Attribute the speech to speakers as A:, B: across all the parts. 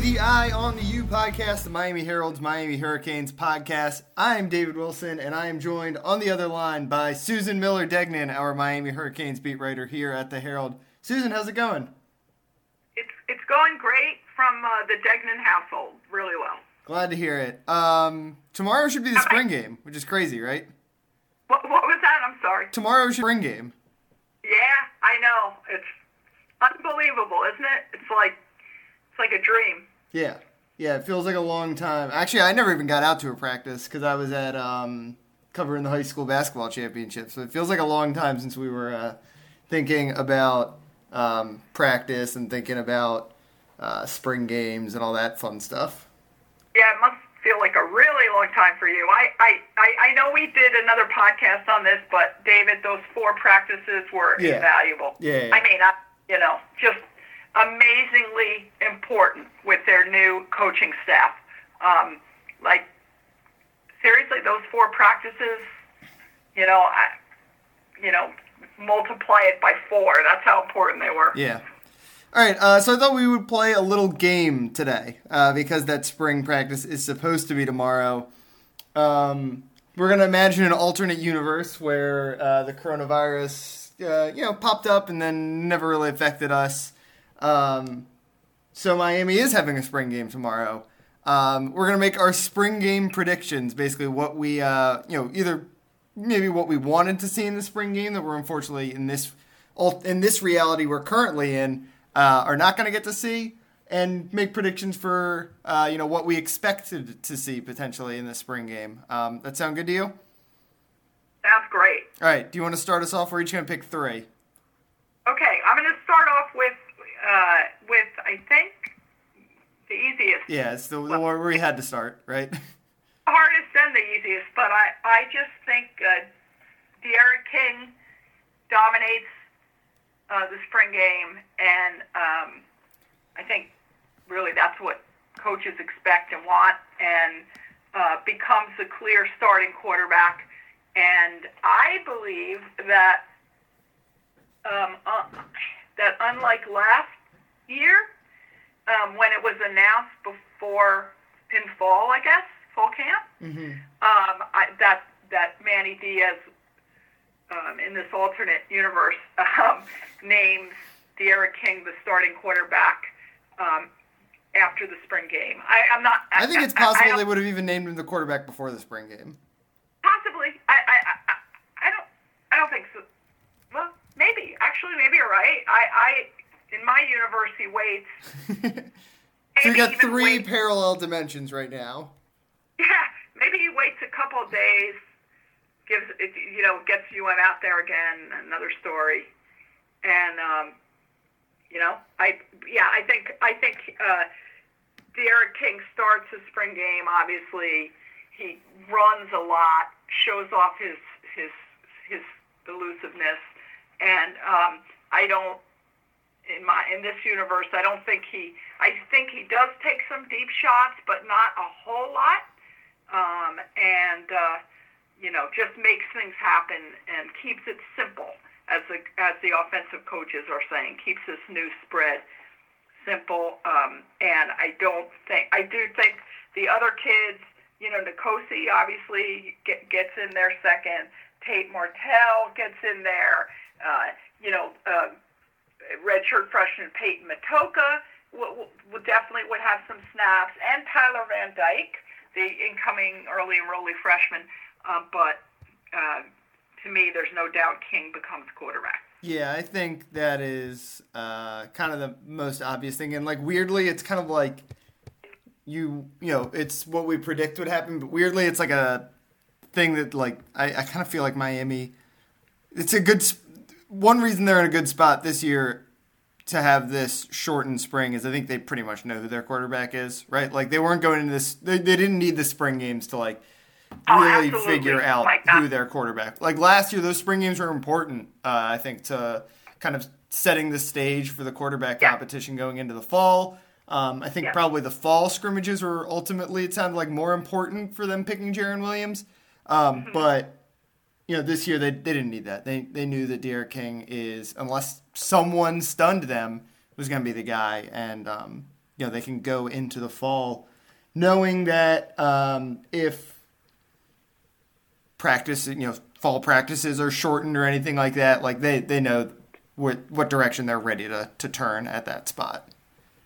A: the Eye on the U podcast, the Miami Herald's Miami Hurricanes podcast. I am David Wilson, and I am joined on the other line by Susan Miller Degnan, our Miami Hurricanes beat writer here at the Herald. Susan, how's it going?
B: It's it's going great from uh, the Degnan household, really well.
A: Glad to hear it. Um, tomorrow should be the spring game, which is crazy, right?
B: What, what was that? I'm sorry.
A: Tomorrow spring game.
B: Yeah, I know. It's unbelievable, isn't it? It's like it's like a dream.
A: Yeah, yeah. It feels like a long time. Actually, I never even got out to a practice because I was at um, covering the high school basketball championship. So it feels like a long time since we were uh, thinking about um, practice and thinking about uh, spring games and all that fun stuff.
B: Yeah, it must feel like a really long time for you. I, I, I, I know we did another podcast on this, but David, those four practices were
A: Yeah.
B: invaluable.
A: Yeah, yeah.
B: I mean, I, you know, just amazingly important with their new coaching staff. Um, like, seriously, those four practices, you know, I, you know, multiply it by four. That's how important they were.
A: Yeah. All right, uh, so I thought we would play a little game today uh, because that spring practice is supposed to be tomorrow. Um, we're gonna imagine an alternate universe where uh, the coronavirus, uh, you know, popped up and then never really affected us. Um, so Miami is having a spring game tomorrow. Um, we're gonna make our spring game predictions, basically what we, uh, you know, either maybe what we wanted to see in the spring game that we're unfortunately in this in this reality we're currently in uh, are not going to get to see, and make predictions for uh, you know what we expected to see potentially in the spring game. Um, that sound good to you?
B: That's great.
A: All right. Do you want to start us off? We're each going to pick three.
B: Okay, I'm going to start off with uh, with I think the easiest,
A: Yeah, it's the, the one where we had to start, right?
B: hardest, and the easiest. But I I just think uh, D'Eriq King dominates uh, the spring game, and um, I think really that's what coaches expect and want, and uh, becomes the clear starting quarterback. And I believe that um, uh, that unlike last year, um, when it was announced before in fall, I guess fall camp,
A: Mm-hmm.
B: um, I, that that Manny Diaz um, in this alternate universe um, names D'Eriq King the starting quarterback um, after the spring game. I, I'm not.
A: I think it's
B: I- I
A: possible they would have even named him the quarterback before the spring game.
B: Possibly. I, I, I, I don't. I don't think so. Well, maybe. Actually, maybe you're right. I, I, in my universe, he waits.
A: So you got three
B: waits-
A: parallel dimensions right now.
B: Yeah, maybe he waits a couple of days, gives it, you know, gets UM out there again, another story, and um, you know, I yeah, I think I think uh, D'Eriq King starts his spring game. Obviously, he runs a lot, shows off his his his elusiveness, and um, I don't in my in this universe, I don't think he. I think he does take some deep shots, but not a whole lot. Um, and uh, you know, just makes things happen and keeps it simple, as the as the offensive coaches are saying, keeps this new spread simple. Um, and I don't think I do think the other kids, you know, Nkosi obviously get, gets in there second. Tate Martell gets in there. Uh, you know. Uh, redshirt freshman Peyton Matocha would, would definitely would have some snaps, and Tyler Van Dyke, the incoming early enrollee freshman. Uh, but uh, to me, there's no doubt King becomes quarterback.
A: Yeah, I think that is uh, kind of the most obvious thing, and like weirdly, it's kind of like you you know it's what we predict would happen, but weirdly, it's like a thing that like I, I kind of feel like Miami. It's a good one reason they're in a good spot this year to have this shortened spring is I think they pretty much know who their quarterback is, right? Like they weren't going into this, they, they didn't need the spring games to like
B: Oh,
A: really
B: absolutely.
A: figure out who their quarterback. Like last year, those spring games were important. Uh, I think to kind of setting the stage for the quarterback
B: Yeah.
A: competition going into the fall. Um, I think
B: Yeah.
A: probably the fall scrimmages were ultimately it sounded like more important for them picking Jarren Williams. Um,
B: Mm-hmm.
A: But you know, this year they, they didn't need that. They they knew that D'Eriq King is unless someone stunned them was going to be the guy, and um, you know they can go into the fall knowing that um, if practice, you know, fall practices are shortened or anything like that, like they, they know what what direction they're ready to, to turn at that spot.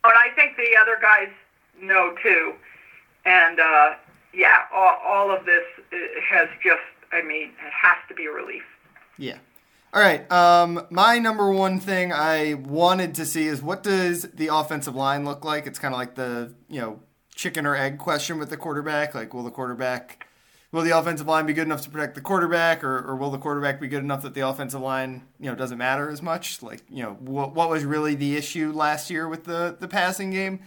B: And I think the other guys know too. And uh, yeah, all, all of this uh, has just, I mean, it has to be a relief.
A: Yeah. All right. Um, my number one thing I wanted to see is what does the offensive line look like? It's kind of like the you know chicken or egg question with the quarterback. Like, will the quarterback, will the offensive line be good enough to protect the quarterback, or, or will the quarterback be good enough that the offensive line, you know, doesn't matter as much? Like, you know, what, what was really the issue last year with the the passing game?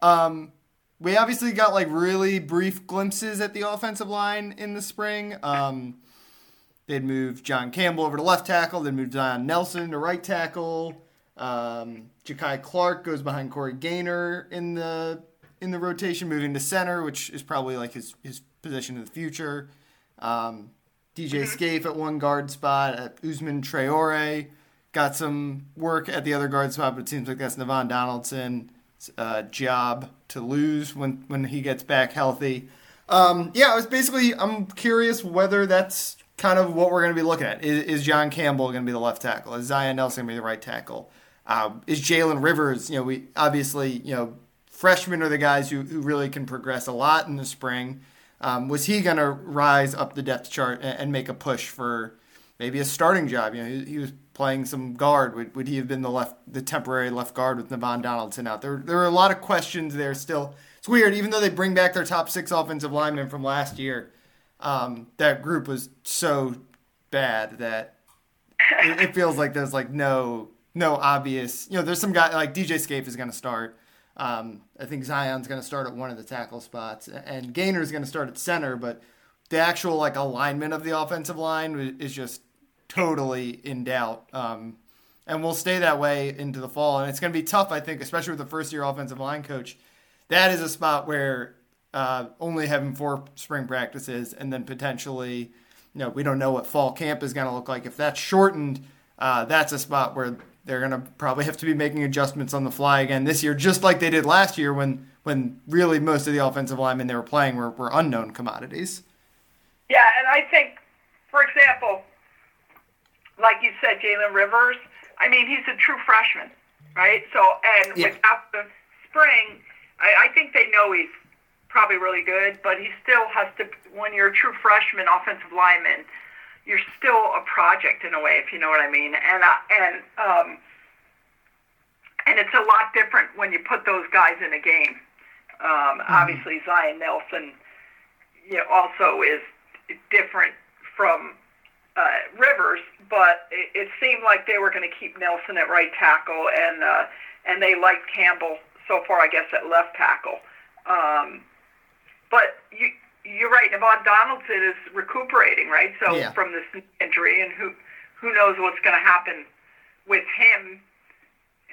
A: Um, we obviously got like really brief glimpses at the offensive line in the spring. Um, they'd moved John Campbell over to left tackle. They'd moved Zion Nelson to right tackle. Um, Jakai Clark goes behind Corey Gaynor in the in the rotation, moving to center, which is probably like his, his position in the future. Um, DJ Scaife at one guard spot. At Ousman Traore got some work at the other guard spot, but it seems like that's Navaughn Donaldson uh, job to lose when when he gets back healthy. Um, yeah, I was basically I'm curious whether that's kind of what we're going to be looking at. Is, is John Campbell going to be the left tackle? Is Zion Nelson going to be the right tackle? Uh, is Jalen Rivers? You know, we obviously you know freshmen are the guys who, who really can progress a lot in the spring. Um, was he going to rise up the depth chart and, and, make a push for maybe a starting job? You know, he, he, was playing some guard. Would, would he have been the left, the temporary left guard with Navaughn Donaldson out there? There are a lot of questions there still. It's weird, even though they bring back their top six offensive linemen from last year. Um, that group was so bad that it, it, feels like there's like no no obvious. You know, there's some guy like DJ Scaife is going to start. Um, I think Zion's going to start at one of the tackle spots, and Gaynor's going to start at center. But the actual like alignment of the offensive line is just totally in doubt, um, and will stay that way into the fall. And it's going to be tough, I think, especially with the first year offensive line coach. That is a spot where uh, only having four spring practices and then potentially, you know, we don't know what fall camp is going to look like. If that's shortened, uh, that's a spot where they're going to probably have to be making adjustments on the fly again this year, just like they did last year when when really most of the offensive linemen they were playing were, were unknown commodities.
B: Yeah, and I think, for example, like you said, Jalen Rivers. I mean, he's a true freshman, right? So, and yeah. without the spring, I, I think they know he's probably really good, but he still has to. When you're a true freshman offensive lineman you're still a project in a way, if you know what I mean. And uh, and um, and it's a lot different when you put those guys in a game. Um, mm-hmm. Obviously, Zion Nelson, you know, also is different from uh, Rivers, but it, it seemed like they were going to keep Nelson at right tackle, and uh, and they liked Campbell so far, I guess, at left tackle. Um, but you you're right. Navaughn Donaldson is recuperating, right? So yeah. from this injury, and who who knows what's going to happen with him,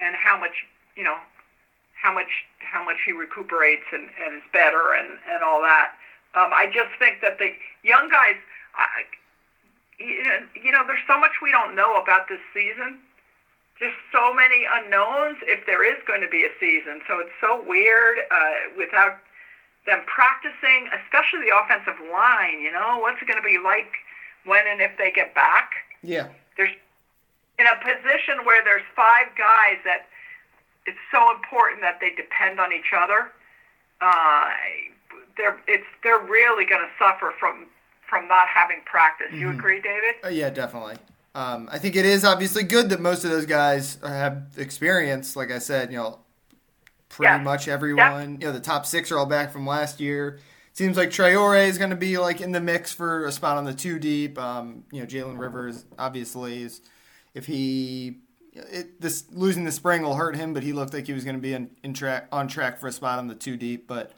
B: and how much you know, how much how much he recuperates and, and is better, and and all that. Um, I just think that the young guys, I, you know, there's so much we don't know about this season. Just so many unknowns if there is going to be a season. So it's so weird uh, without them practicing, especially the offensive line. You know, what's it going to be like when and if they get back?
A: Yeah.
B: There's in a position where there's five guys that it's so important that they depend on each other. Uh, they're it's they're really going to suffer from from not having practice. Mm-hmm. You agree, David?
A: Uh, yeah, definitely. Um, I think it is obviously good that most of those guys have experience. Like I said, you know, pretty yeah. much everyone. Yeah. You know, the top six are all back from last year. Seems like Traore is going to be like in the mix for a spot on the two deep. Um, you know, Jalen Rivers obviously is. If he it, this losing the spring will hurt him, but he looked like he was going to be in, in track on track for a spot on the two deep. But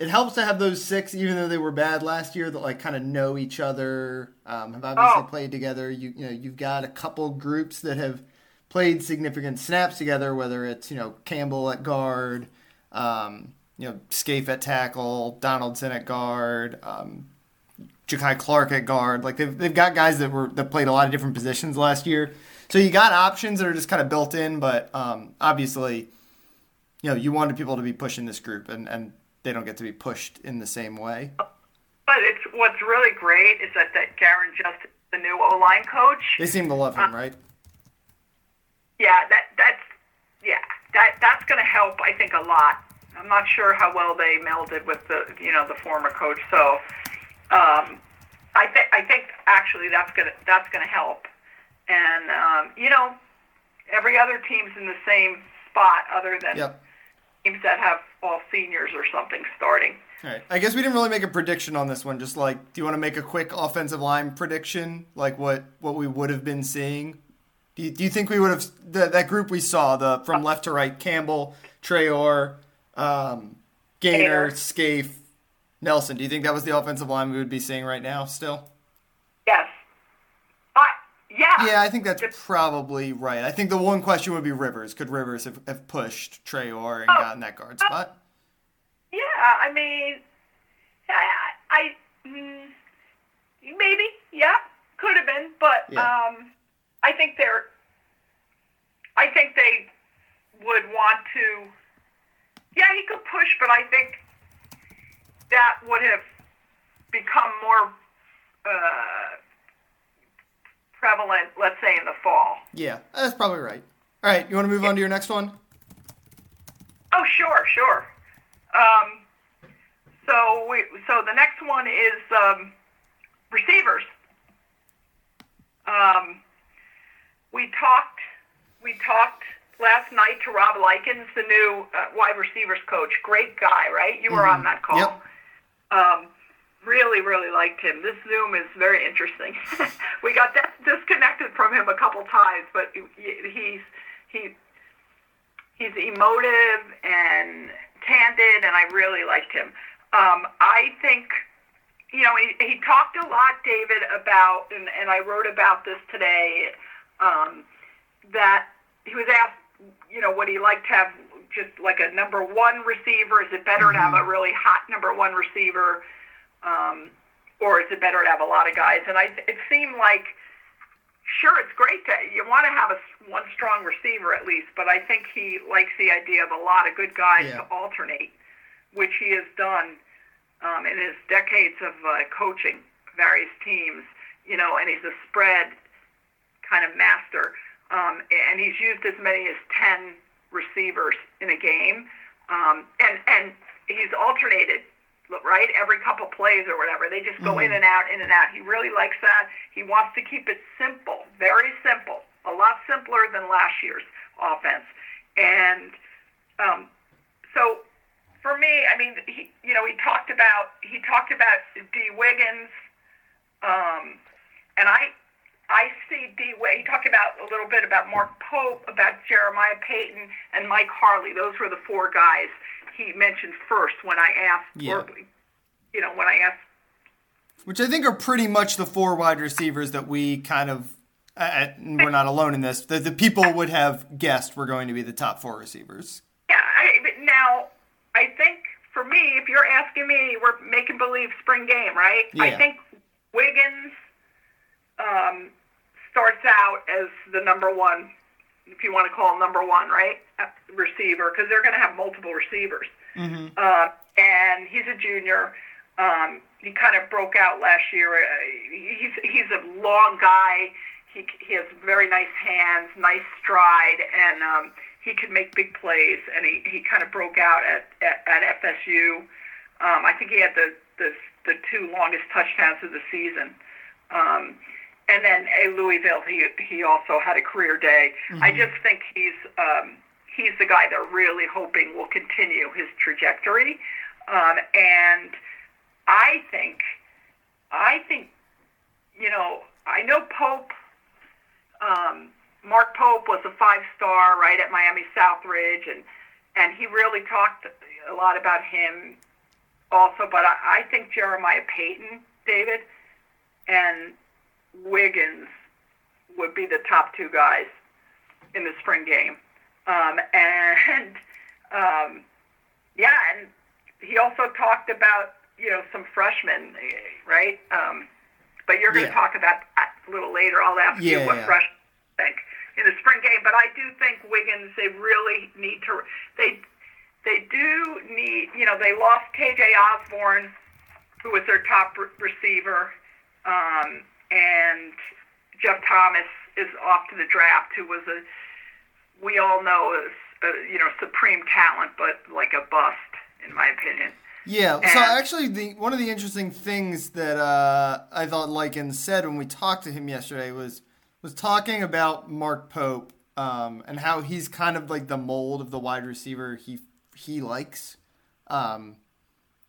A: it helps to have those six, even though they were bad last year, that like kind of know each other, um, have obviously oh. played together. You you know you've got a couple groups that have played significant snaps together, whether it's you know Campbell at guard, um, you know Scaife at tackle, Donaldson at guard, um, Jakai Clark at guard. Like they've they've got guys that were that played a lot of different positions last year. So you got options that are just kind of built in, but um, obviously you know you wanted people to be pushing this group, and and they don't get to be pushed in the same way.
B: But it's what's really great is that that Garin Justice the new O line coach.
A: They seem to love him, right?
B: Yeah, that that's yeah that that's going to help. I think a lot. I'm not sure how well they melded with the you know the former coach. So um, I think I think actually that's gonna that's gonna help. And um, you know every other team's in the same spot other than
A: Yep.
B: Teams that have all seniors or something starting.
A: All right. I guess we didn't really make a prediction on this one. Just like, do you want to make a quick offensive line prediction, like what what we would have been seeing? Do you, do you think we would have the, that group we saw the from left to right Campbell, Traore, um, Gainer,
B: Gaynor.
A: Scaife, Nelson? Do you think that was the offensive line we would be seeing right now? Still?
B: Yes. I yeah.
A: Yeah, I think that's probably right. I think the one question would be Rivers. Could Rivers have, have pushed Traore and gotten that guard spot?
B: Yeah, I mean, I, I mm, maybe, yeah, could have been, but
A: Yeah.
B: um, I think they're, I think they would want to. Yeah, he could push, but I think that would have become more uh, prevalent, let's say, in the fall.
A: Yeah, that's probably right. All right, you want to move on to your next one?
B: Oh, sure, sure. Um, so we, so the next one is um, receivers. Um, we talked, we talked last night to Rob Likens, the new uh, wide receivers coach. Great guy, right? You were on that call.
A: Yep.
B: Um, really, really liked him. This Zoom is very interesting. we got dis- disconnected from him a couple times, but he's he he's emotive and candid, and I really liked him. Um, I think, you know, he, he talked a lot, David, about, and, and I wrote about this today, um, that he was asked, you know, would he like to have just like a number one receiver? Is it better to have a really hot number one receiver? Um, or is it better to have a lot of guys? And I, it seemed like sure, it's great to you want to have a one strong receiver at least, but I think he likes the idea of a lot of good guys
A: Yeah.
B: to alternate, which he has done um, in his decades of uh, coaching various teams. You know, and he's a spread kind of master, um, and he's used as many as ten receivers in a game, um, and and he's alternated right? Every couple plays or whatever. They just go in and out, in and out. He really likes that. He wants to keep it simple, very simple, a lot simpler than last year's offense. And um, so for me, I mean, he, you know, he talked about he talked about Dee Wiggins, um, and I I see D. Wig. He talked about a little bit about Mark Pope, about Jeremiah Payton, and Mike Harley. Those were the four guys he mentioned first when I asked,
A: Yeah.
B: or, you know, when I asked.
A: Which I think are pretty much the four wide receivers that we kind of, uh, we're not alone in this, that the people would have guessed were going to be the top four receivers.
B: Yeah, I, but now I think for me, if you're asking me, we're making believe spring game, right?
A: Yeah.
B: I think Wiggins um, starts out as the number one, if you want to call him number one, right, uh, receiver, because they're going to have multiple receivers. Uh, and he's a junior. Um, he kind of broke out last year. Uh, he's he's a long guy. He he has very nice hands, nice stride, and um, he can make big plays. And he, he kind of broke out at at, at FSU. Um, I think he had the, the the two longest touchdowns of the season. Um, and then at Louisville, he he also had a career day. I just think he's um, he's the guy they're really hoping will continue his trajectory. Um, and I think I think you know I know Pope. Um, Mark Pope was a five star right at Miami Southridge, and and he really talked a lot about him also. But I, I think Jeremiah Payton, David, and Wiggins would be the top two guys in the spring game. Um, and um, yeah, and he also talked about you know some freshmen, right? Um, but you're going to
A: Yeah.
B: talk about that a little later. I'll ask
A: Yeah,
B: you what
A: yeah.
B: freshmen think in the spring game. But I do think Wiggins they really need to they they do need, you know, they lost KJ Osborn, who was their top re- receiver, um, and Jeff Thomas is off to the draft, who was a, we all know is, a, you know, supreme talent, but like a bust, in my opinion.
A: Yeah. So actually, the one of the interesting things that uh, I thought Likens said when we talked to him yesterday was was talking about Mark Pope um, and how he's kind of like the mold of the wide receiver he he likes. Um,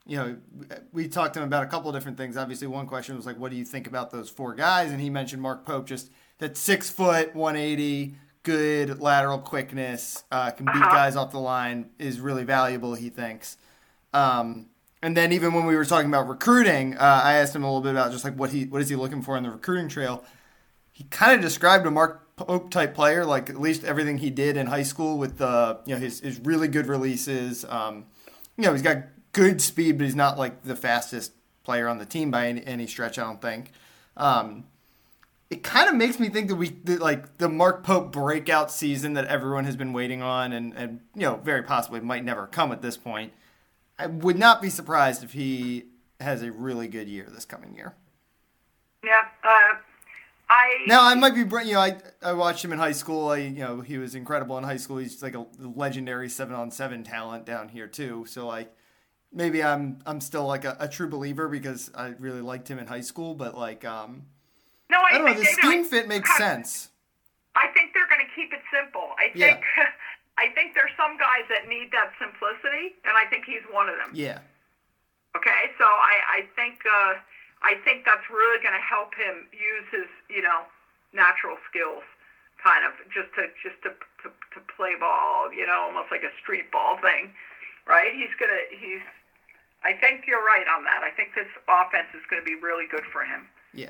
A: you know, we talked to him about a couple of different things. Obviously, one question was like, "What do you think about those four guys?" And he mentioned Mark Pope, just that six foot, one eighty, good lateral quickness, uh, can beat uh-huh. guys off the line, is really valuable. He thinks. Um, and then even when we were talking about recruiting, uh, I asked him a little bit about just like what he what is he looking for in the recruiting trail. He kind of described a Mark Pope type player, like at least everything he did in high school with the you know his his really good releases. Um, you know he's got good speed, but he's not like the fastest player on the team by any, any stretch. I don't think. Um, it kind of makes me think that we that like the Mark Pope breakout season that everyone has been waiting on, and and you know very possibly might never come at this point I would not be surprised if he has a really good year this coming year.
B: Yeah, uh, I.
A: Now I might be, you know, I I watched him in high school. I, you know, he was incredible in high school. He's like a legendary seven on seven talent down here too. So like, maybe I'm I'm still like a, a true believer because I really liked him in high school. But like, um,
B: no, I,
A: I don't know. The scheme fit makes sense.
B: I think they're going to keep it simple. I think. Yeah. I think there's some guys that need that simplicity, and I think he's one of them.
A: Yeah.
B: Okay, so I I think uh, I think that's really going to help him use his you know natural skills, kind of just to just to to, to play ball, you know, almost like a street ball thing, right? He's gonna he's. I think you're right on that. I think this offense is going to be really good for him.
A: Yeah.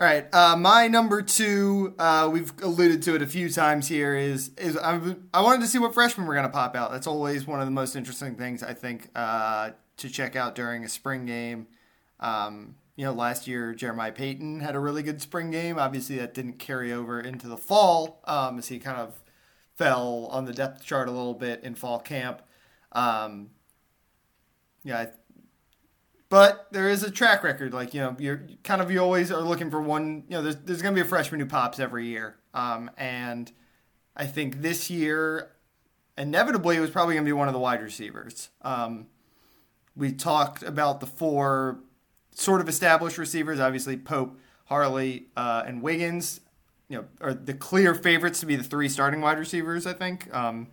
A: All right, uh, my number two, uh, we've alluded to it a few times here, is is I, I wanted to see what freshmen were going to pop out. That's always one of the most interesting things I think uh, to check out during a spring game. Um, you know, last year Jeremiah Payton had a really good spring game. Obviously, that didn't carry over into the fall um, as he kind of fell on the depth chart a little bit in fall camp. Um, yeah, I, but there is a track record. Like you know, you're kind of you always are looking for one. You know, there's there's going to be a freshman who pops every year, um, and I think this year, inevitably, it was probably going to be one of the wide receivers. Um, we talked about the four sort of established receivers. Obviously, Pope, Harley, uh, and Wiggins. You know, are the clear favorites to be the three starting wide receivers. I think. Um,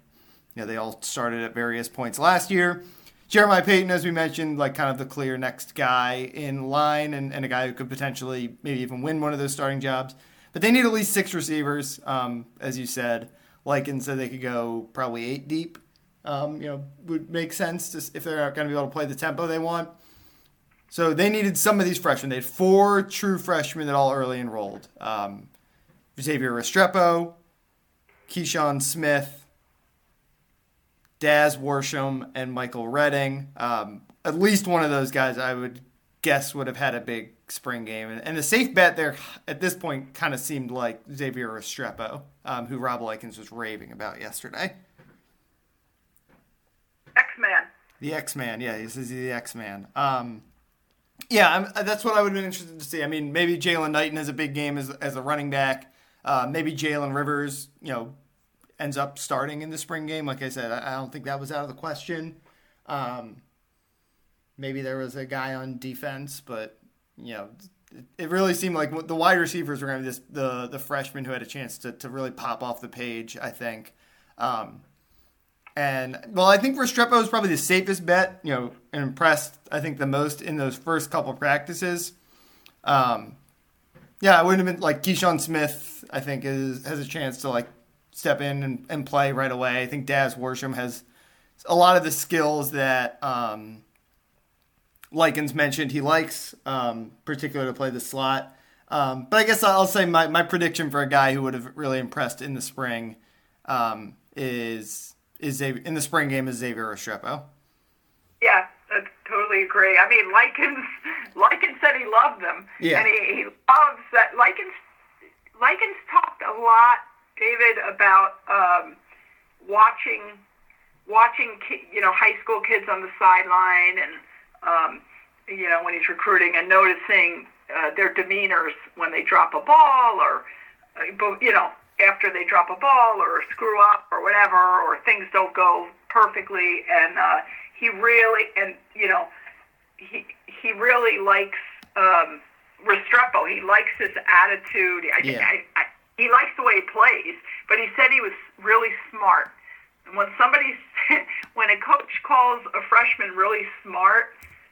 A: you know, they all started at various points last year. Jeremiah Payton, as we mentioned, like kind of the clear next guy in line and, and a guy who could potentially maybe even win one of those starting jobs. But they need at least six receivers, um, as you said. Likens said they could go probably eight deep. Um, you know, would make sense to, if they're not going to be able to play the tempo they want. So they needed some of these freshmen. They had four true freshmen that all early enrolled. Um, Xavier Restrepo, Keyshawn Smith, Daz Worsham and Michael Redding. Um, at least one of those guys, I would guess, would have had a big spring game. And, and the safe bet there at this point kind of seemed like Xavier Restrepo, um, who Rob Likens was raving about yesterday.
B: X Man.
A: The X Man, yeah, he's the X Man. Um, yeah, I'm, that's what I would have been interested to see. I mean, maybe Jalen Knighton has a big game as, as a running back. Uh, maybe Jalen Rivers, you know, ends up starting in the spring game. Like I said, I don't think that was out of the question. Um, maybe there was a guy on defense, but you know, it really seemed like the wide receivers were going to be the the freshmen who had a chance to, to really pop off the page. I think. Um, and well, I think Restrepo is probably the safest bet. You know, impressed I think the most in those first couple practices. Um, yeah, I wouldn't have been like Keyshawn Smith. I think is has a chance to like step in and, and play right away. I think Daz Worsham has a lot of the skills that um, Likens mentioned he likes, um, particularly to play the slot. Um, but I guess I'll say my, my prediction for a guy who would have really impressed in the spring um, is is Xavier, in the spring game is Xavier Restrepo.
B: Yeah, I totally agree. I mean, Likens Likens said he loved them,
A: Yeah.
B: and he, he loves that. Likens Likens talked a lot, David, about um, watching watching you know high school kids on the sideline and um, you know when he's recruiting and noticing uh, their demeanors when they drop a ball or uh, you know after they drop a ball or screw up or whatever or things don't go perfectly and uh, he really and you know he he really likes um, Restrepo. He likes his attitude. I,
A: Yeah.
B: I, I, he likes the way he plays, but he said he was really smart. And when somebody, when a coach calls a freshman really smart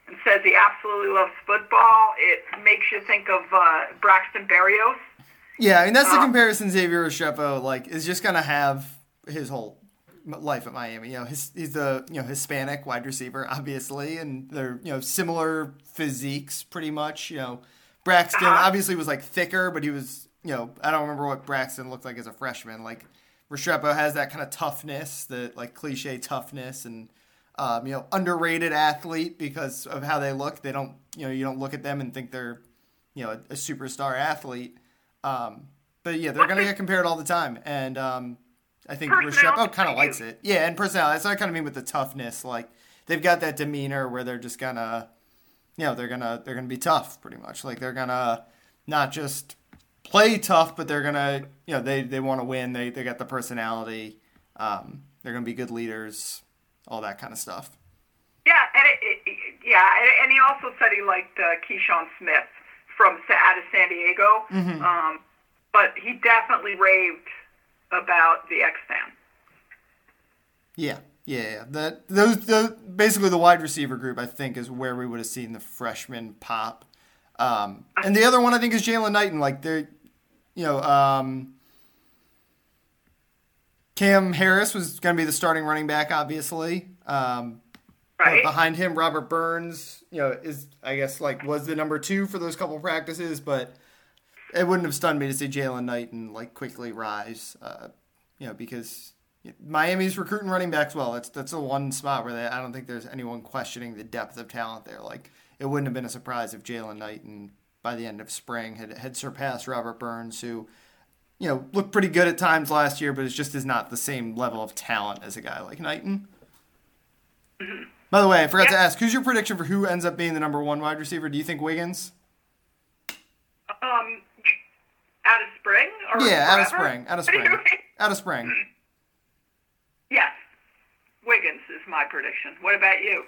B: and says he absolutely loves football, it makes you think of uh, Braxton Berrios.
A: Yeah, I mean that's the
B: Uh,
A: comparison Xavier Restrepo like is just gonna have his whole life at Miami. You know, his, he's the you know Hispanic wide receiver, obviously, and they're you know similar physiques pretty much. You know, Braxton
B: Uh-huh.
A: obviously was like thicker, but he was you know I don't remember what Braxton looked like as a freshman. Like Restrepo has that kind of toughness, the like cliche toughness, and um, you know underrated athlete because of how they look. They don't you know you don't look at them and think they're you know a, a superstar athlete. Um, but yeah, they're gonna get compared all the time, and um, I think Restrepo kind of likes it. Yeah, and personality. That's what I kind of mean with the toughness. Like they've got that demeanor where they're just gonna, you know, they're gonna they're gonna be tough, pretty much. Like they're gonna not just play tough, but they're gonna, you know, they they want to win. They they got the personality. Um, they're gonna be good leaders, all that kind of stuff.
B: Yeah, and it, it, yeah, and, he also said he liked uh, Keyshawn Smith from out of San Diego. Um, but he definitely raved about the X Man.
A: Yeah, yeah, yeah. That those, those basically the wide receiver group I think is where we would have seen the freshman pop. Um, and the other one I think is Jalen Knighton. Like they're, you know, um, Cam Harris was going to be the starting running back, obviously. Um,
B: Right?
A: behind him, Robert Burns, you know, is I guess like was the number two for those couple practices, but it wouldn't have stunned me to see Jalen Knighton like quickly rise, uh, you know, because Miami's recruiting running backs well. That's that's the one spot where they, I don't think there's anyone questioning the depth of talent there. Like it wouldn't have been a surprise if Jalen Knighton by the end of spring had had surpassed Robert Burns, who you know looked pretty good at times last year, but it just is not the same level of talent as a guy like Knighton. By the way, I forgot to ask, who's your prediction for who ends up being the number one wide receiver? Do you think Wiggins?
B: Um, out of spring or
A: Yeah, out of spring. Out of
B: What do you
A: spring. Out of spring.
B: Yes, Wiggins is my prediction. What about you?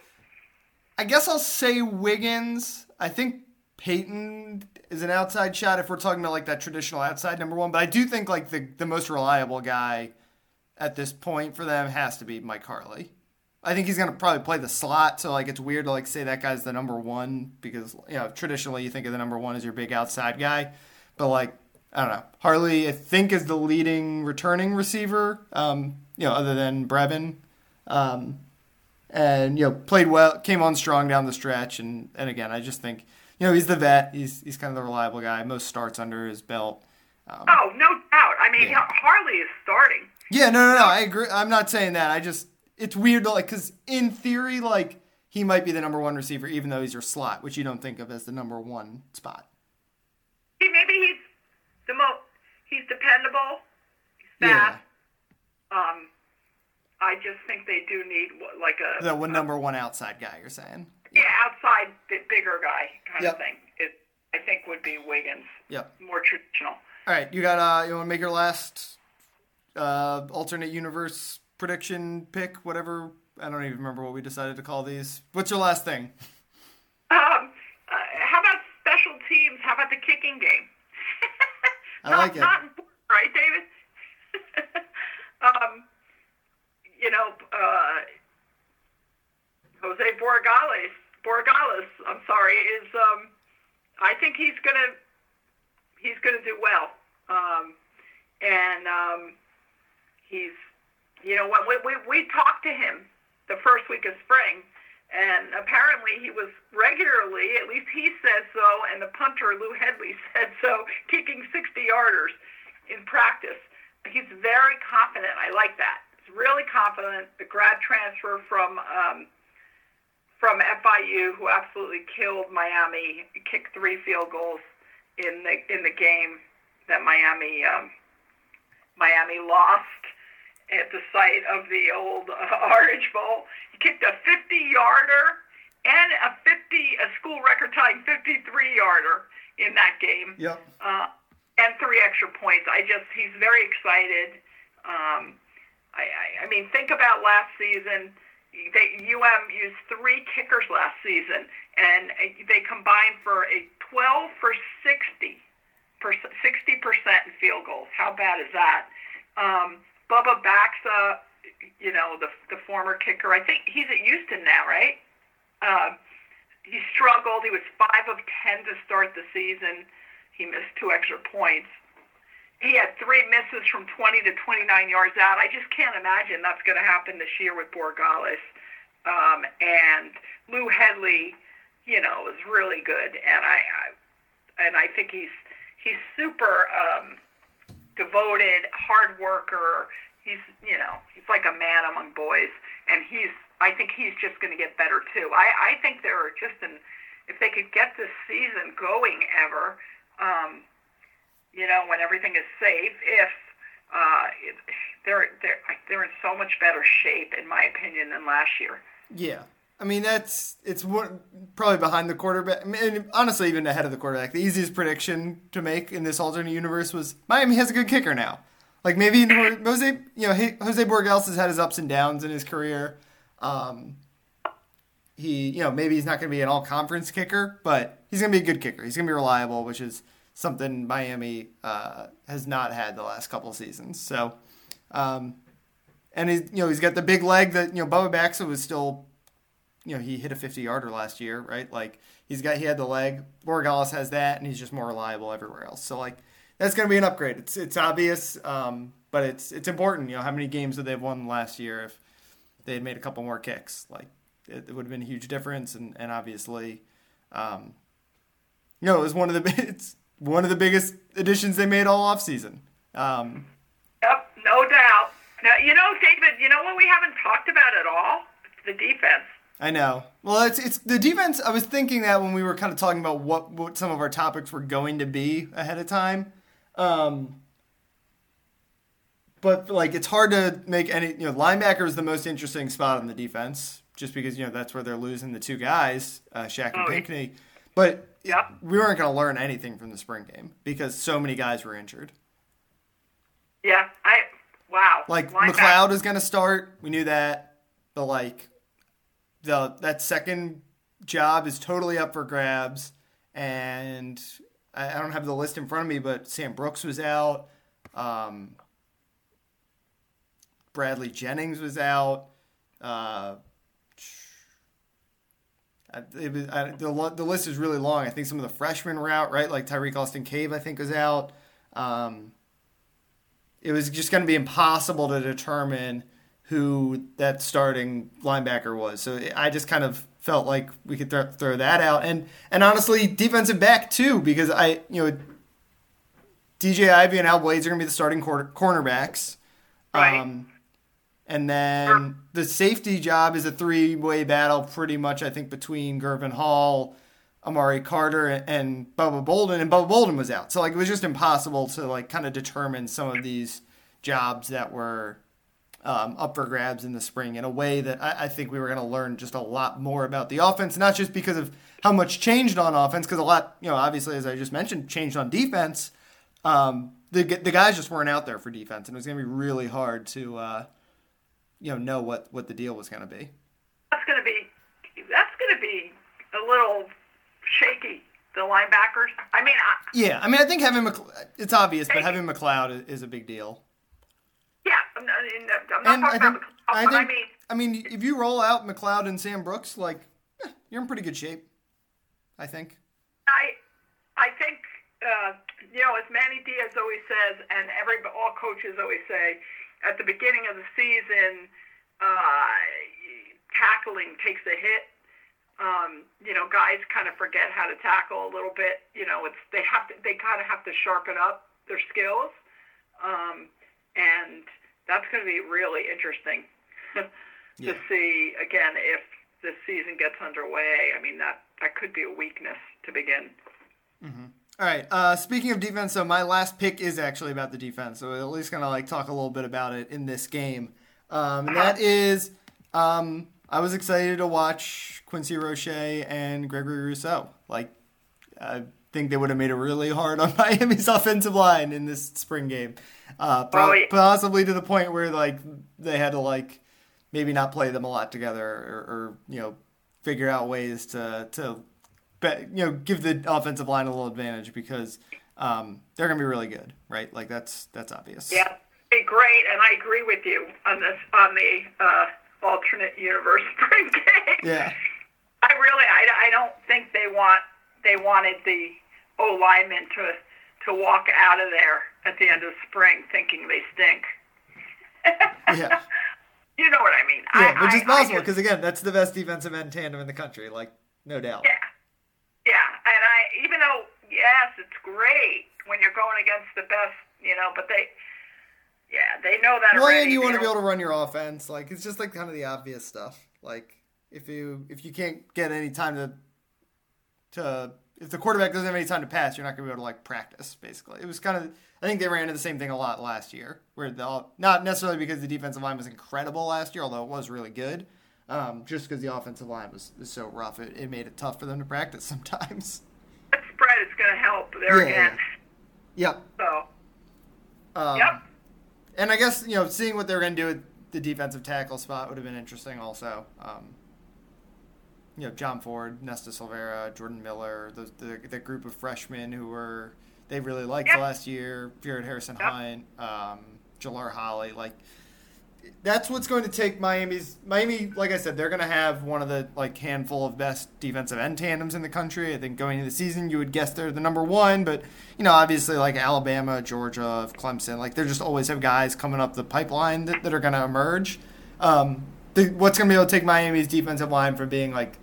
A: I guess I'll say Wiggins. I think Peyton is an outside shot if we're talking about like that traditional outside number one. But I do think like the the most reliable guy at this point for them has to be Mike Harley. I think he's gonna probably play the slot, so like it's weird to like say that guy's the number one because you know traditionally you think of the number one as your big outside guy, but like I don't know Harley I think is the leading returning receiver, um, you know other than Brevin, um, and you know played well, came on strong down the stretch, and and again I just think you know he's the vet, he's he's kind of the reliable guy, most starts under his belt. Um,
B: Oh, no doubt. I mean,
A: Yeah.
B: Harley is starting.
A: Yeah, no, no, no. I agree. I'm not saying that. I just it's weird to like because in theory, like he might be the number one receiver, even though he's your slot, which you don't think of as the number one spot.
B: See, maybe he's the most. He's dependable. He's
A: Yeah.
B: Um, I just think they do need like a
A: the one number one outside guy. You're saying?
B: yeah outside bi- bigger guy kind
A: Yep.
B: of thing. It I think would be Wiggins.
A: Yep.
B: More traditional.
A: All right, you got. uh You want to make your last uh alternate universe prediction pick? Whatever. I don't even remember what we decided to call these. What's your last thing?
B: Um, uh, how about special teams? How about the kicking game?
A: I like it.
B: Not important, right, David? um, you know, uh, Jose Borregales, Borregales, I'm sorry, is um, I think he's gonna he's gonna do well. Um, and um, he's, you know, when we, we, we talked to him the first week of spring, and apparently he was regularly, at least he says so, and the punter, Lou Hedley, said so, kicking 60 yarders in practice. He's very confident. I like that. Really confident. The grad transfer from um, from FIU, who absolutely killed Miami, kicked three field goals in the in the game that Miami um, Miami lost at the site of the old uh, Orange Bowl. He kicked a 50-yarder and a 50 a school record tying 53-yarder in that game.
A: Yep.
B: Uh, and three extra points. I just he's very excited. Um, I, I, I mean, think about last season. They, UM used three kickers last season, and they combined for a 12 for 60 60 percent in field goals. How bad is that? Um, Bubba Baxa, you know, the the former kicker. I think he's at Houston now, right? Uh, he struggled. He was five of ten to start the season. He missed two extra points. He had three misses from 20 to 29 yards out. I just can't imagine that's going to happen this year with Borregales. Um, and Lou Hedley, you know, is really good, and I, I and I think he's he's super um, devoted, hard worker. He's you know he's like a man among boys, and he's I think he's just going to get better too. I I think they're just an if they could get this season going ever, um, you know, when everything is safe, if uh, they're they're they're in so much better shape, in my opinion, than last year.
A: Yeah. I mean, that's it's one, probably behind the quarterback. I mean, honestly, even ahead of the quarterback. The easiest prediction to make in this alternate universe was Miami has a good kicker now. Like maybe Jose, you know, Jose Borregales has had his ups and downs in his career. Um, he, you know, maybe he's not going to be an all-conference kicker, but he's going to be a good kicker. He's going to be reliable, which is something Miami uh, has not had the last couple seasons. So, um, and he's you know he's got the big leg that you know Bubba Baxa was still, you know he hit a 50 yarder last year, right? Like he's got he had the leg. Borregales has that, and he's just more reliable everywhere else. So like that's going to be an upgrade. It's it's obvious, um, but it's it's important. You know how many games did they have won last year if they had made a couple more kicks? Like it, it would have been a huge difference, and and obviously, um, you know it was one of the it's one of the biggest additions they made all offseason. Um,
B: yep, no doubt. Now, you know, David, you know what we haven't talked about at all? It's the defense.
A: I know. Well, it's it's the defense. I was thinking that when we were kind of talking about what what some of our topics were going to be ahead of time. Um, but like it's hard to make any you know linebacker is the most interesting spot on the defense just because you know that's where they're losing the two guys, uh, Shaq and oh, Pinckney. But
B: yeah.
A: we weren't going to learn anything from the spring game because so many guys were injured.
B: Yeah, I wow.
A: Like McCloud is going to start. We knew that, but like the that second job is totally up for grabs. And I, I don't have the list in front of me, but Sam Brooks was out. Um, Bradley Jennings was out. Uh, it was, I, the, the list is really long. I think some of the freshmen were out, right? Like Tirek Austin Cave, I think, was out. Um, it was just going to be impossible to determine who that starting linebacker was. So I just kind of felt like we could th- throw that out, and and honestly, defensive back too, because I you know DJ Ivey and Al Blades are going to be the starting quarter- cornerbacks.
B: Right. Um,
A: and then the safety job is a three way battle, pretty much, I think, between Gurvan Hall, Amari Carter, and Bubba Bolden. And Bubba Bolden was out. So, like, it was just impossible to, like, kind of determine some of these jobs that were um, up for grabs in the spring in a way that I, I think we were going to learn just a lot more about the offense, not just because of how much changed on offense, because a lot, you know, obviously, as I just mentioned, changed on defense. Um, the, the guys just weren't out there for defense, and it was going to be really hard to. Uh, you know know what what the deal was going to be.
B: That's going to be that's going to be a little shaky. The linebackers. I mean, I,
A: yeah. I mean, I think having McCloud, it's obvious, but having McCloud is, a big deal.
B: Yeah, I'm not, I'm not and talking I think, about McCloud, I, think, I mean,
A: I mean, if you roll out McCloud and Sam Brooks, like eh, you're in pretty good shape. I think.
B: I I think uh, you know, as Manny Diaz always says, and every all coaches always say, at the beginning of the season, uh, tackling takes a hit. Um, you know, guys kind of forget how to tackle a little bit. You know, it's they have to they kind of have to sharpen up their skills, um, and that's going to be really interesting to
A: Yeah.
B: see again if the season gets underway. I mean, that that could be a weakness to begin.
A: All right. Uh, speaking of defense, so my last pick is actually about the defense. So we're at least gonna like talk a little bit about it in this game. Um, and that is, um, I was excited to watch Quincy Roche and Gregory Rousseau. Like, I think they would have made it really hard on Miami's offensive line in this spring game. Uh,
B: Oh, yeah.
A: possibly to the point where like they had to like maybe not play them a lot together or, or you know figure out ways to to you know give the offensive line a little advantage because um, they're going to be really good, right? Like that's that's obvious.
B: Yeah, hey, great, and I agree with you on this on the uh, alternate universe spring game.
A: Yeah.
B: I really, I, I don't think they want they wanted the O linemen to to walk out of there at the end of spring thinking they stink.
A: Yeah.
B: You know what I mean?
A: Yeah,
B: I,
A: which is
B: I-
A: possible because again, that's the best defensive end tandem in the country, like no doubt.
B: Yeah, yeah, and I even though yes, it's great when you're going against the best, you know, but they, yeah, they know that
A: Well,
B: already.
A: and you
B: They
A: want to be able to run your offense. Like it's just like kind of the obvious stuff. Like if you if you can't get any time to to if the quarterback doesn't have any time to pass, you're not going to be able to like practice. Basically, it was kind of I think they ran into the same thing a lot last year, where the not necessarily because the defensive line was incredible last year, although it was really good. Um, just because the offensive line was, was so rough, it, it made it tough for them to practice sometimes.
B: Spread is going to help there
A: Yeah.
B: again.
A: Yep.
B: So,
A: Um,
B: yep.
A: And I guess you know, seeing what they're going to do with the defensive tackle spot would have been interesting. Also, um, you know, John Ford, Nesta Silvera, Jordan Miller, those the, the group of freshmen who were they really liked
B: Yep.
A: last year. Jared Harrison
B: Yep.
A: Hunt, um, Jalar Holley, like. That's what's going to take Miami's Miami. Like I said, they're going to have one of the like handful of best defensive end tandems in the country. I think going into the season, you would guess they're the number one, but you know, obviously like Alabama, Georgia, Clemson, like they're just always have guys coming up the pipeline that, that are going to emerge. Um, the, what's going to be able to take Miami's defensive line from being like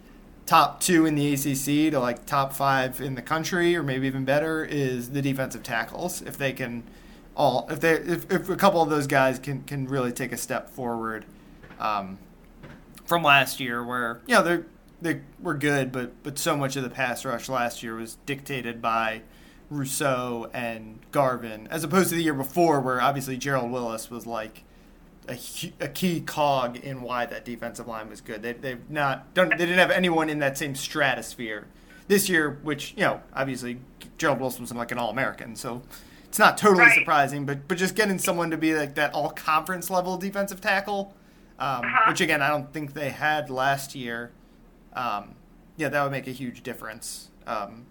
A: top two in the ACC to like top five in the country, or maybe even better, is the defensive tackles. If they can all, if they, if, if a couple of those guys can can really take a step forward um, from last year, where you know they they were good, but but so much of the pass rush last year was dictated by Rousseau and Garvin, as opposed to the year before, where obviously Gerald Willis was like a, a key cog in why that defensive line was good. They they've not done, they didn't have anyone in that same stratosphere this year, which you know obviously Gerald Wilson was like an All American, so it's not totally
B: Right.
A: surprising. But but just getting someone to be like that All Conference level defensive tackle, um,
B: Uh-huh.
A: which again I don't think they had last year. Um, yeah, that would make a huge difference. Um,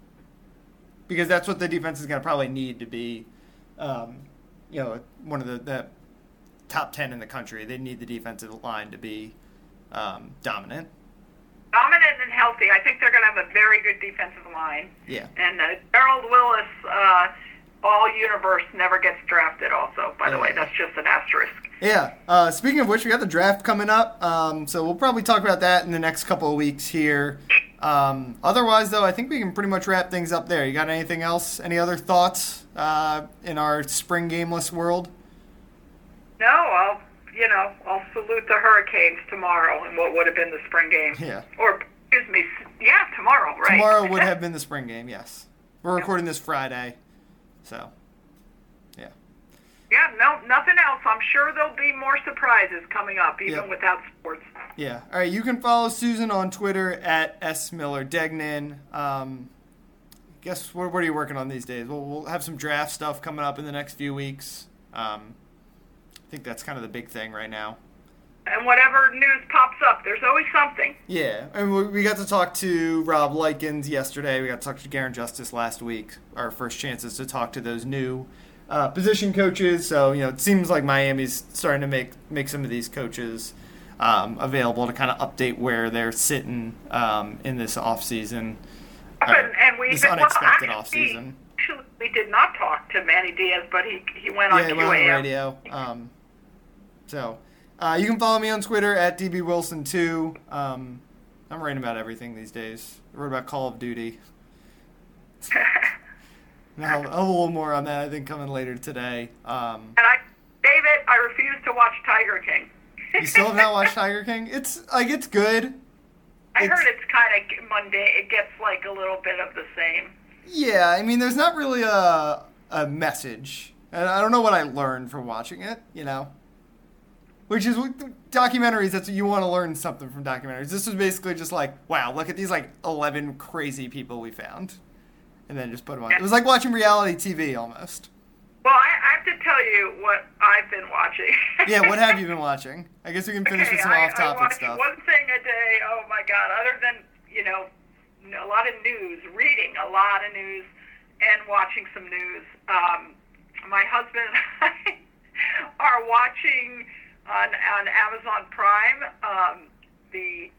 A: because that's what the defense is going to probably need to be, um, you know, one of the, the top ten in the country. They need the defensive line to be um, dominant.
B: Dominant and healthy. I think they're going to have a very good defensive line.
A: Yeah.
B: And uh, Gerald Willis, uh, all universe, never gets drafted. Also, by the way, that's just an asterisk.
A: Yeah. Uh, speaking of which, we got the draft coming up, um, so we'll probably talk about that in the next couple of weeks here. Um, otherwise, though, I think we can pretty much wrap things up there. You got anything else? Any other thoughts uh, in our spring gameless world?
B: No, I'll you know I'll salute the Hurricanes tomorrow in what would have been the spring game.
A: Yeah.
B: Or excuse me, yeah, tomorrow, right?
A: Tomorrow would have been the spring game. Yes. We're recording this Friday, so yeah.
B: yeah, no, nothing else. I'm sure there'll be more surprises coming up, even
A: Yeah.
B: without sports.
A: Yeah. All right. You can follow Susan on Twitter at s miller degnan. Um, guess what? What are you working on these days? We'll, we'll have some draft stuff coming up in the next few weeks. Um, I think that's kind of the big thing right now.
B: And whatever news pops up, there's always something.
A: Yeah, and we- we got to talk to Rob Likens yesterday. We got to talk to Garin Justice last week. Our first chances to talk to those new uh, position coaches. So you know, it seems like Miami's starting to make make some of these coaches um, available to kind of update where they're sitting um, in this off season.
B: and, and we
A: this
B: well,
A: unexpected
B: actually,
A: off season.
B: Actually, we did not talk to Manny Diaz, but he he went on
A: Yeah, he went on the radio. Um, So uh, you can follow me on Twitter at dbwilson2. Um, I'm writing about everything these days. I wrote about Call of Duty. now, a little more on that, I think, coming later today. Um,
B: And I, David, I refuse to watch Tiger King.
A: you still have not watched Tiger King? It's like it's good.
B: I
A: it's-
B: heard it's kind of mundane. It gets like a little bit of the same.
A: Yeah, I mean, there's not really a a message, and I don't know what I learned from watching it. You know, which is documentaries. That's what you want to learn something from documentaries. This was basically just like, wow, look at these like eleven crazy people we found, and then just put them on. It was like watching reality TV almost.
B: Well, I, I have to tell you what I've been watching.
A: Yeah, what have you been watching? I guess we can finish
B: okay,
A: with some
B: I,
A: off-topic
B: I
A: stuff.
B: one thing a day. Oh my God! Other than you know, a lot of news, reading a lot of news, and watching some news. Um, my husband and I are watching on on Amazon Prime um, the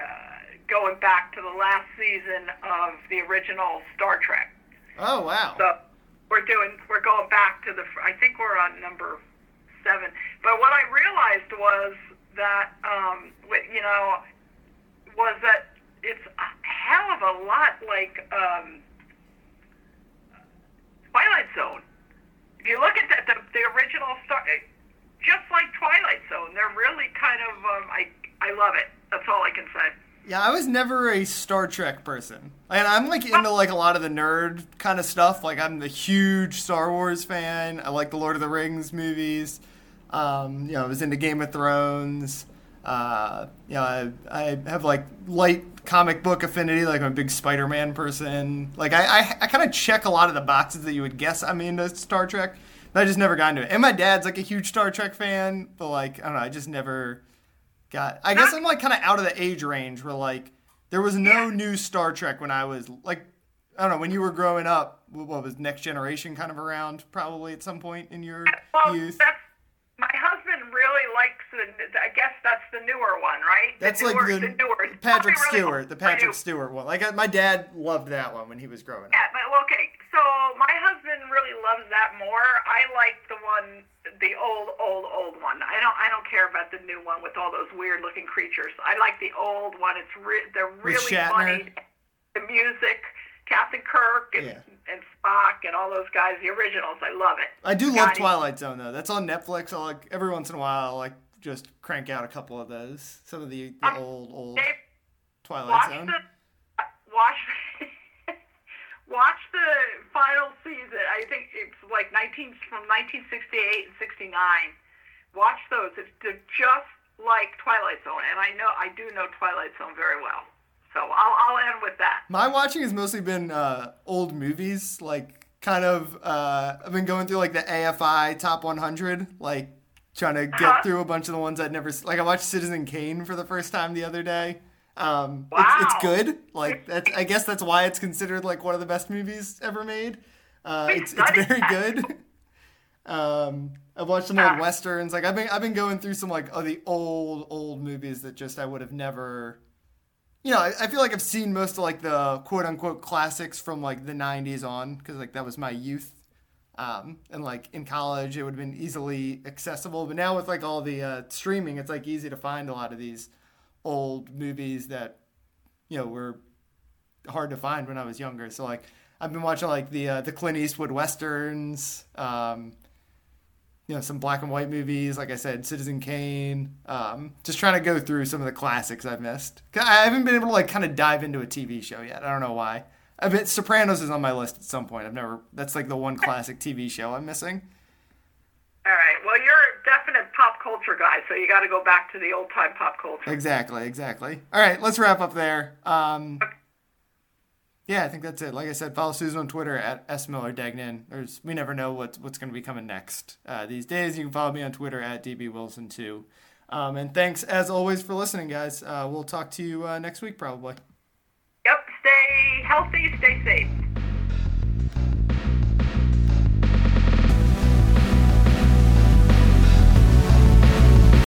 B: uh, going back to the last season of the original Star Trek.
A: Oh wow!
B: So we're doing we're going back to the I think we're on number seven. But what I realized was that um, you know was that it's a hell of a lot like um, Twilight Zone. If you look at the the, the original Star, just like Twilight Zone, they're really kind of um, I I love it. That's all I can say.
A: Yeah, I was never a Star Trek person. And I'm like into like a lot of the nerd kind of stuff. Like I'm the huge Star Wars fan. I like the Lord of the Rings movies. Um, you know, I was into Game of Thrones. Uh, you know, I, I have like light comic book affinity. Like I'm a big Spider-Man person. Like I, I, I kind of check a lot of the boxes that you would guess I'm into Star Trek. I just never got into it. And my dad's like a huge Star Trek fan. But like I don't know, I just never got. I guess I'm like kind of out of the age range where like there was no new Star Trek when I was like I don't know when you were growing up. What was Next Generation kind of around probably at some point in your uh,
B: Well,
A: youth?
B: that's my husband really likes the. I guess that's the newer one, right?
A: That's
B: the
A: like
B: newer,
A: the,
B: newer.
A: Patrick
B: really
A: Stewart, the Patrick. Stewart one. Like my dad loved that one when he was growing up.
B: Yeah, but well, okay. So my husband really loves that more. I like the one, the old, old, old one. I don't, I don't care about the new one with all those weird looking creatures. I like the old one. It's re- they're really funny. The music, Captain Kirk and,
A: Yeah.
B: and Spock and all those guys, the originals. I love it.
A: I do love
B: Scotty.
A: Twilight Zone though. That's on Netflix. I like every once in a while, I like just crank out a couple of those. Some of the, the
B: Um,
A: old old Twilight Zone.
B: the watch the final season. I think it's like 19 from 1968 and 69. Watch those. It's just like Twilight Zone, and I know I do know Twilight Zone very well. So I'll I'll end with that.
A: My watching has mostly been uh, old movies, like kind of. Uh, I've been going through like the AFI top 100, like trying to get
B: Uh-huh.
A: through a bunch of the ones I'd never. Like I watched Citizen Kane for the first time the other day. Um,
B: Wow.
A: it's, it's good. Like that's. I guess that's why it's considered like one of the best movies ever made. Uh, it's it's very good. Um, I've watched some old westerns. Like I've been I've been going through some like oh, the old old movies that just I would have never. You know, I, I feel like I've seen most of like the quote unquote classics from like the '90s on because like that was my youth. Um, and like in college, it would have been easily accessible. But now with like all the uh, streaming, it's like easy to find a lot of these old movies that you know were hard to find when I was younger. So like I've been watching like the uh, the Clint Eastwood westerns, um, you know, some black and white movies. Like I said, Citizen Kane. Um, just trying to go through some of the classics I've missed. I haven't been able to like kind of dive into a TV show yet. I don't know why. I bet Sopranos is on my list at some point. I've never. That's like the one classic TV show I'm missing.
B: All right. Well, you're pop culture guy, so you got to go back to the old time pop culture.
A: Exactly, exactly. All right, let's wrap up there. Um, yeah, I think that's it. Like I said, follow Susan on Twitter at S Miller Degnan. There's we never know what's what's going to be coming next uh, these days. You can follow me on Twitter at DB Wilson too. Um, and thanks as always for listening, guys. Uh, we'll talk to you uh, next week probably.
B: Yep. Stay healthy. Stay safe.